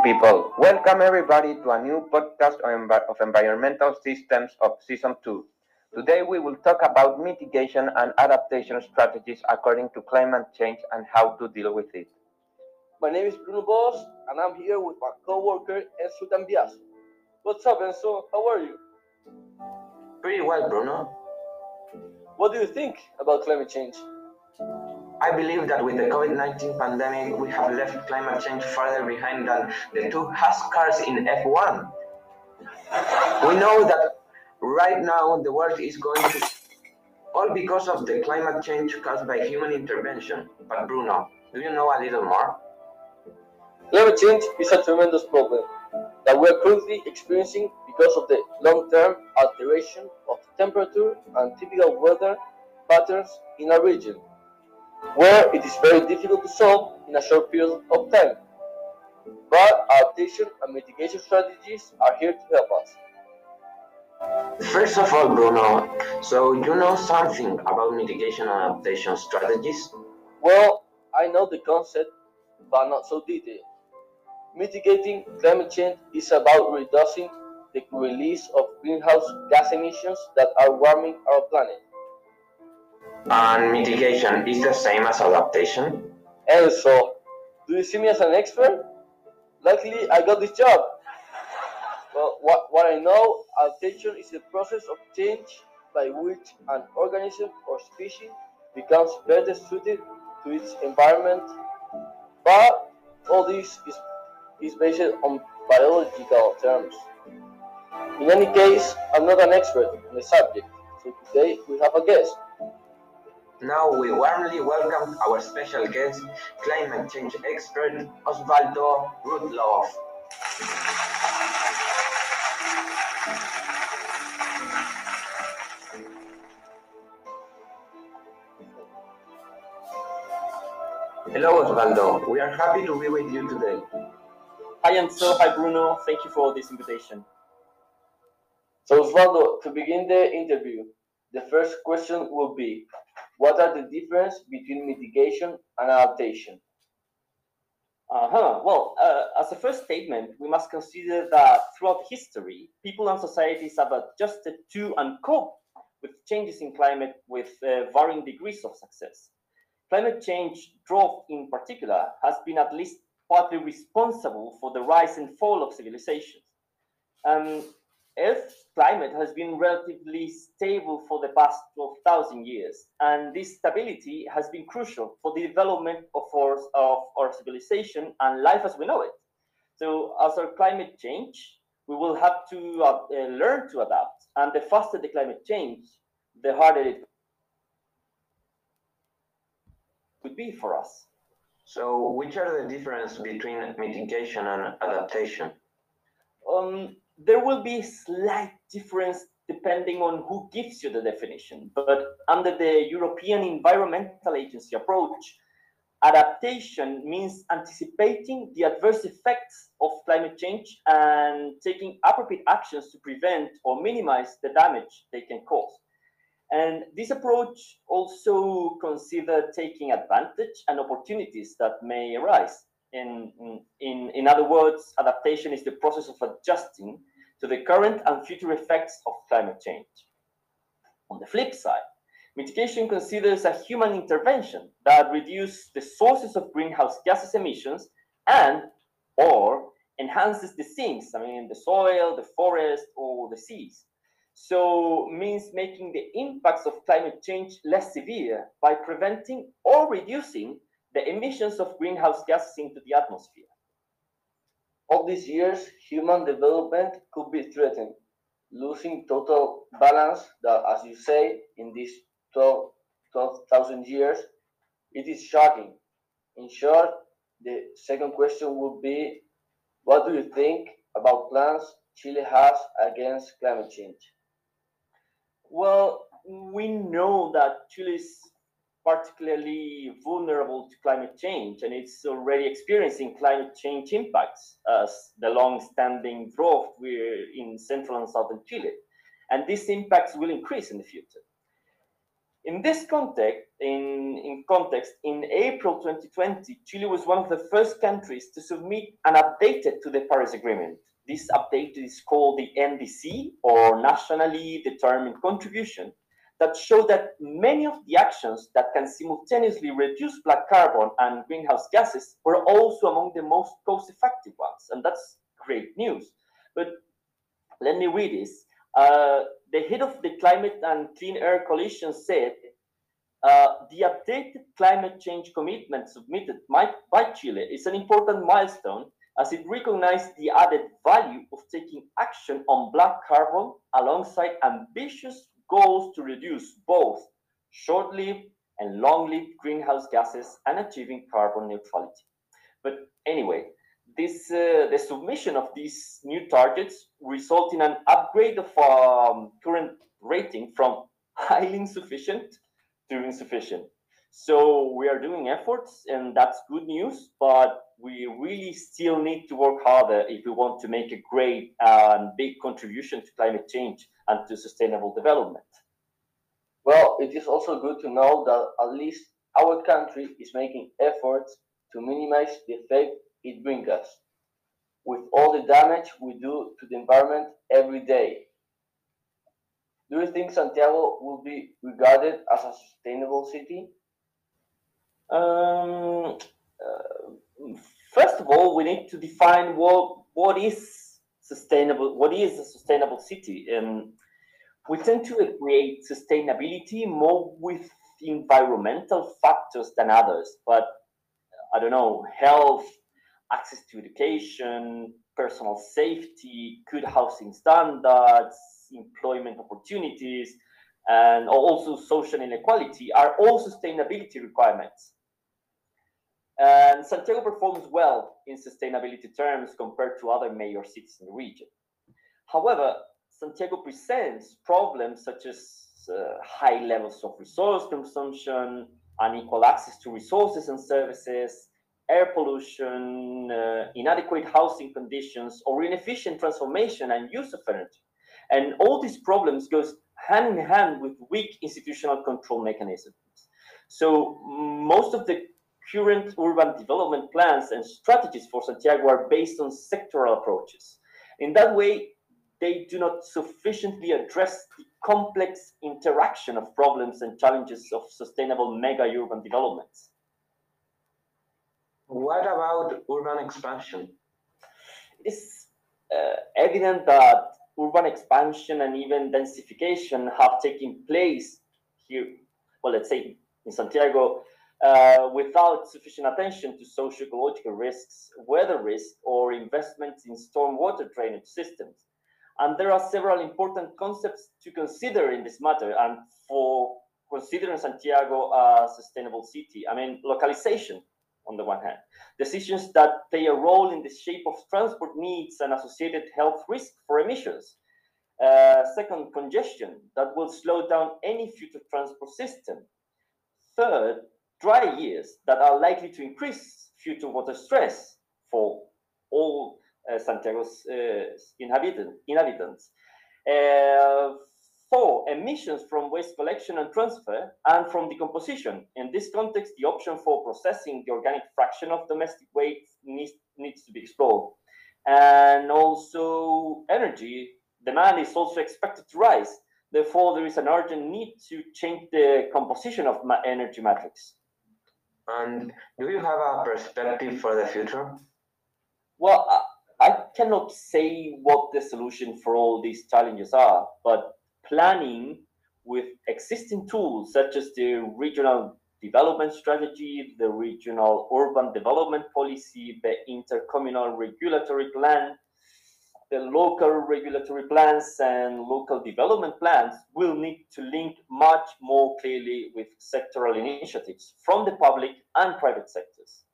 morning, people. Welcome everybody to a new podcast of environmental systems of season two. Today we will talk about mitigation and adaptation strategies according to climate change and how to deal with it. My name is Bruno Bos and I'm here with my co-worker Enzo Cambiaso. What's up, Enzo? How are you? Pretty well, Bruno. What do you think about climate change? I believe that with the COVID-19 pandemic, we have left climate change further behind than the two Haas cars in F1. We know that right now the world is going to all because of the climate change caused by human intervention. But Bruno, do you know a little more? Climate change is a tremendous problem that we are currently experiencing because of the long-term alteration of temperature and typical weather patterns in a region where it is very difficult to solve in a short period of time. But adaptation and mitigation strategies are here to help us. First of all, Bruno, so you know something about mitigation and adaptation strategies? Well, I know the concept, but not so detailed. Mitigating climate change is about reducing the release of greenhouse gas emissions that are warming our planet. And mitigation is the same as adaptation? Also, do you see me as an expert? Luckily, I got this job. Well, what, what I know, adaptation is the process of change by which an organism or species becomes better suited to its environment. But all this is, is based on biological terms. In any case, I'm not an expert on the subject, so today we have a guest. Now we warmly welcome our special guest, climate change expert Osvaldo Rudolf. Hello Osvaldo, we are happy to be with you today. Hi Enzo, hi Bruno, thank you for this invitation. So Osvaldo, to begin the interview, the first question will be, what are the differences between mitigation and adaptation? Uh-huh. Well, uh, as a first statement, we must consider that throughout history, people and societies have adjusted to and cope with changes in climate with uh, varying degrees of success. Climate change drought in particular has been at least partly responsible for the rise and fall of civilizations. Um, Earth's climate has been relatively stable for the past 12,000 years, and this stability has been crucial for the development of our, of our civilization and life as we know it. So, as our climate change, we will have to uh, uh, learn to adapt, and the faster the climate change, the harder it would be for us. So, which are the difference between mitigation and adaptation? Um, there will be slight difference depending on who gives you the definition. But under the European Environmental Agency approach, adaptation means anticipating the adverse effects of climate change and taking appropriate actions to prevent or minimize the damage they can cause. And this approach also consider taking advantage and opportunities that may arise. In, in, in other words, adaptation is the process of adjusting to the current and future effects of climate change. On the flip side, mitigation considers a human intervention that reduces the sources of greenhouse gases emissions and or enhances the sinks, I mean the soil, the forest, or the seas. So means making the impacts of climate change less severe by preventing or reducing the emissions of greenhouse gases into the atmosphere. All these years, human development could be threatened, losing total balance that, as you say, in these 12,000 12, years, it is shocking. In short, the second question would be, what do you think about plans Chile has against climate change? Well, we know that Chile is particularly vulnerable to climate change, and it's already experiencing climate change impacts as the long-standing drought we're in central and southern Chile. And these impacts will increase in the future. In this context, in, in context, in April 2020, Chile was one of the first countries to submit an updated to the Paris Agreement. This update is called the NDC, or Nationally Determined Contribution, that show that many of the actions that can simultaneously reduce black carbon and greenhouse gases were also among the most cost-effective ones, and that's great news. But let me read this. Uh, the head of the Climate and Clean Air Coalition said, uh, the updated climate change commitment submitted by, by Chile is an important milestone as it recognized the added value of taking action on black carbon alongside ambitious goals to reduce both short-lived and long-lived greenhouse gases and achieving carbon neutrality. But anyway, this uh, the submission of these new targets result in an upgrade of um, current rating from highly insufficient to insufficient. So we are doing efforts, and that's good news. But we really still need to work harder if we want to make a great and big contribution to climate change and to sustainable development. Well, it is also good to know that at least our country is making efforts to minimize the effect it brings us, with all the damage we do to the environment every day. Do you think Santiago will be regarded as a sustainable city? Um, uh, first of all, we need to define what what is sustainable. What is a sustainable city? And we tend to equate sustainability more with environmental factors than others. But I don't know, health, access to education, personal safety, good housing standards, employment opportunities, and also social inequality are all sustainability requirements. And Santiago performs well in sustainability terms compared to other major cities in the region. However, Santiago presents problems such as uh, high levels of resource consumption, unequal access to resources and services, air pollution, uh, inadequate housing conditions, or inefficient transformation and use of energy. And all these problems goes hand in hand with weak institutional control mechanisms. So most of the current urban development plans and strategies for Santiago are based on sectoral approaches. In that way, they do not sufficiently address the complex interaction of problems and challenges of sustainable mega urban developments. What about urban expansion? It is uh, evident that urban expansion and even densification have taken place here, well, let's say in Santiago, uh, without sufficient attention to socio-ecological risks, weather risk, or investments in stormwater drainage systems. And there are several important concepts to consider in this matter and for considering Santiago a sustainable city. I mean, localization on the one hand, decisions that play a role in the shape of transport needs and associated health risk for emissions. Uh, second, congestion that will slow down any future transport system. Third, dry years that are likely to increase future water stress for all uh, Santiago's uh, inhabitant, inhabitants. Uh, four, emissions from waste collection and transfer and from decomposition. In this context, the option for processing the organic fraction of domestic waste needs, needs to be explored. And also energy demand is also expected to rise. Therefore, there is an urgent need to change the composition of energy matrix. And do you have a perspective for the future? Well, I cannot say what the solution for all these challenges are, but planning with existing tools such as the regional development strategy, the regional urban development policy, the intercommunal regulatory plan, the local regulatory plans and local development plans will need to link much more clearly with sectoral initiatives from the public and private sectors.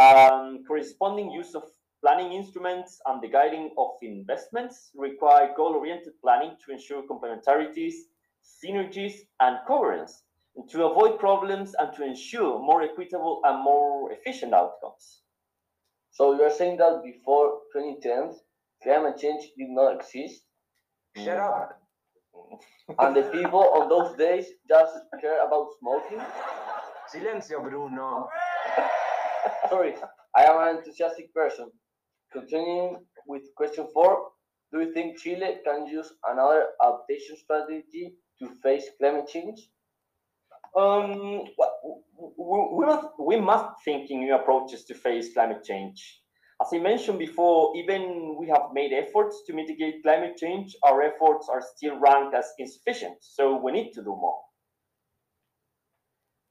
Um, corresponding use of Planning instruments and the guiding of investments require goal-oriented planning to ensure complementarities, synergies, and coherence, and to avoid problems and to ensure more equitable and more efficient outcomes. So you are saying that before 2010, climate change did not exist? Shut up. and the people on those days just care about smoking. Silencio, Bruno. Sorry, I am an enthusiastic person. Continuing with question four, do you think Chile can use another adaptation strategy to face climate change? Um, we, we, must, we must think in new approaches to face climate change. As I mentioned before, even we have made efforts to mitigate climate change, our efforts are still ranked as insufficient. So we need to do more.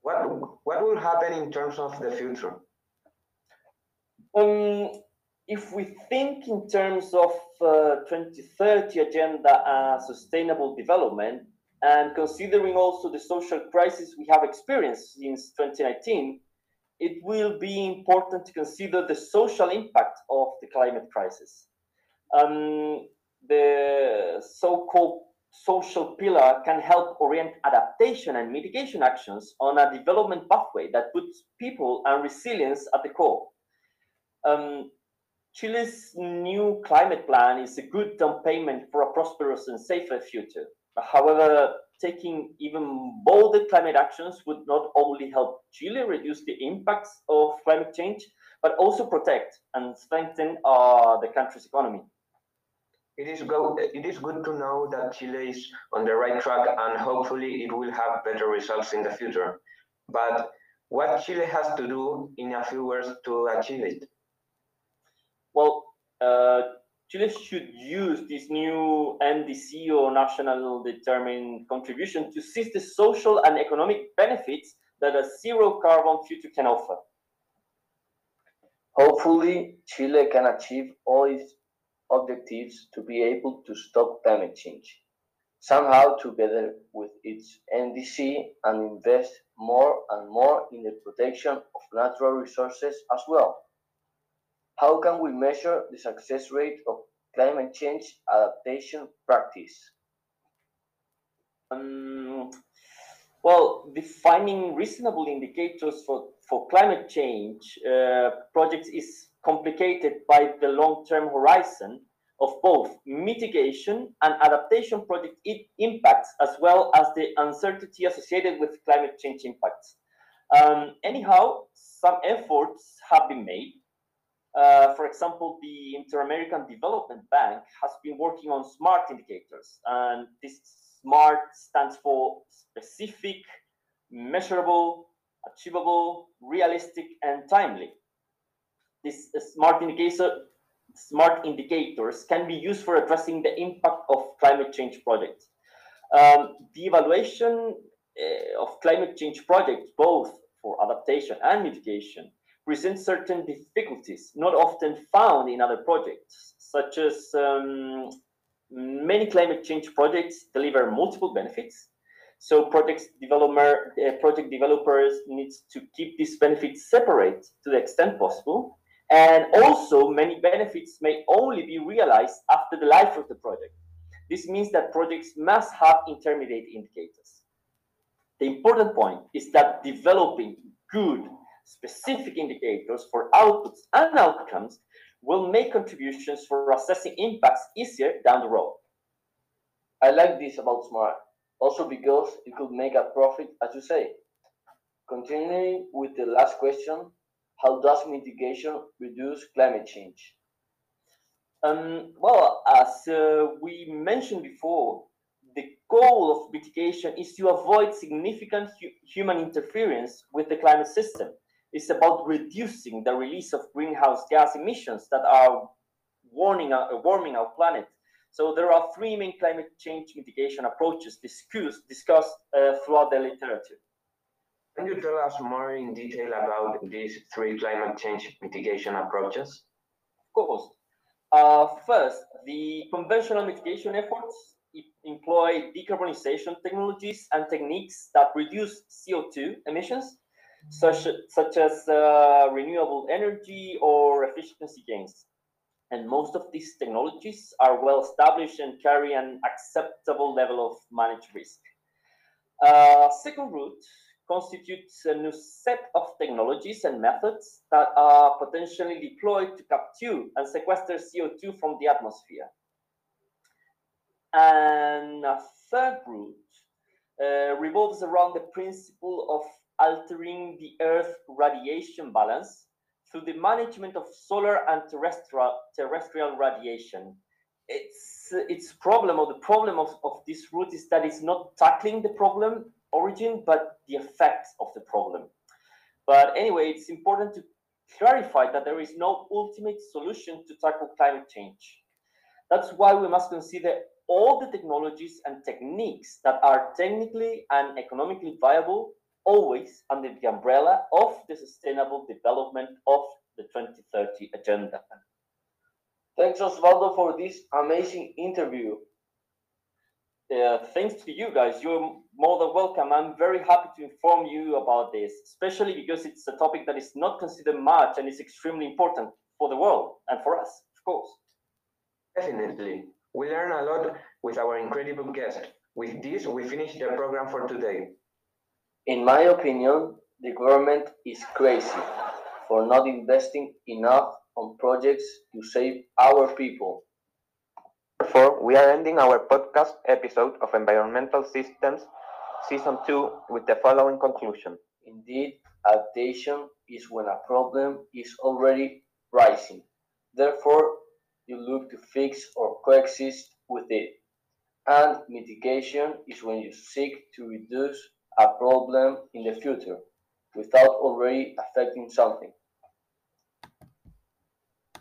What, what will happen in terms of the future? Um, if we think in terms of uh, 2030 agenda and sustainable development, and considering also the social crisis we have experienced since 2019, it will be important to consider the social impact of the climate crisis. Um, the so-called social pillar can help orient adaptation and mitigation actions on a development pathway that puts people and resilience at the core. Um, Chile's new climate plan is a good down payment for a prosperous and safer future. However, taking even bolder climate actions would not only help Chile reduce the impacts of climate change, but also protect and strengthen uh, the country's economy. It is, go, it is good to know that Chile is on the right track and hopefully it will have better results in the future. But what Chile has to do in a few words to achieve it? Well, uh, Chile should use this new NDC or national determined contribution to seize the social and economic benefits that a zero carbon future can offer. Hopefully, Chile can achieve all its objectives to be able to stop climate change, somehow together with its NDC and invest more and more in the protection of natural resources as well. How can we measure the success rate of climate change adaptation practice? Um, well, defining reasonable indicators for, for climate change uh, projects is complicated by the long-term horizon of both mitigation and adaptation project impacts, as well as the uncertainty associated with climate change impacts. Um, anyhow, some efforts have been made uh, for example, the Inter-American Development Bank has been working on SMART indicators, and this SMART stands for specific, measurable, achievable, realistic, and timely. This uh, SMART indicator, SMART indicators can be used for addressing the impact of climate change projects. Um, the evaluation uh, of climate change projects, both for adaptation and mitigation, present certain difficulties not often found in other projects, such as um, many climate change projects deliver multiple benefits. So project developer, uh, project developers needs to keep these benefits separate to the extent possible. And also many benefits may only be realized after the life of the project. This means that projects must have intermediate indicators. The important point is that developing good specific indicators for outputs and outcomes will make contributions for assessing impacts easier down the road. I like this about SMART, also because it could make a profit, as you say. Continuing with the last question, how does mitigation reduce climate change? Um, well, as uh, we mentioned before, the goal of mitigation is to avoid significant hu human interference with the climate system is about reducing the release of greenhouse gas emissions that are warming our, uh, warming our planet. So there are three main climate change mitigation approaches discussed, discussed uh, throughout the literature. Can you tell us more in detail about these three climate change mitigation approaches? Of course. Uh, first, the conventional mitigation efforts employ decarbonization technologies and techniques that reduce CO2 emissions such, such as uh, renewable energy or efficiency gains. And most of these technologies are well established and carry an acceptable level of managed risk. Uh, second route constitutes a new set of technologies and methods that are potentially deployed to capture and sequester CO2 from the atmosphere. And a third route uh, revolves around the principle of altering the Earth radiation balance through the management of solar and terrestrial, terrestrial radiation. It's, its problem or the problem of, of this route is that it's not tackling the problem origin, but the effects of the problem. But anyway, it's important to clarify that there is no ultimate solution to tackle climate change. That's why we must consider all the technologies and techniques that are technically and economically viable, always under the umbrella of the sustainable development of the 2030 Agenda. Thanks, Osvaldo, for this amazing interview. Uh, thanks to you guys. You're more than welcome. I'm very happy to inform you about this, especially because it's a topic that is not considered much and is extremely important for the world and for us, of course. Definitely. We learn a lot with our incredible guest. With this, we finish the program for today. In my opinion, the government is crazy for not investing enough on projects to save our people. Therefore, we are ending our podcast episode of Environmental Systems Season 2 with the following conclusion. Indeed, adaptation is when a problem is already rising. Therefore, you look to fix or coexist with it. And mitigation is when you seek to reduce a problem in the future without already affecting something.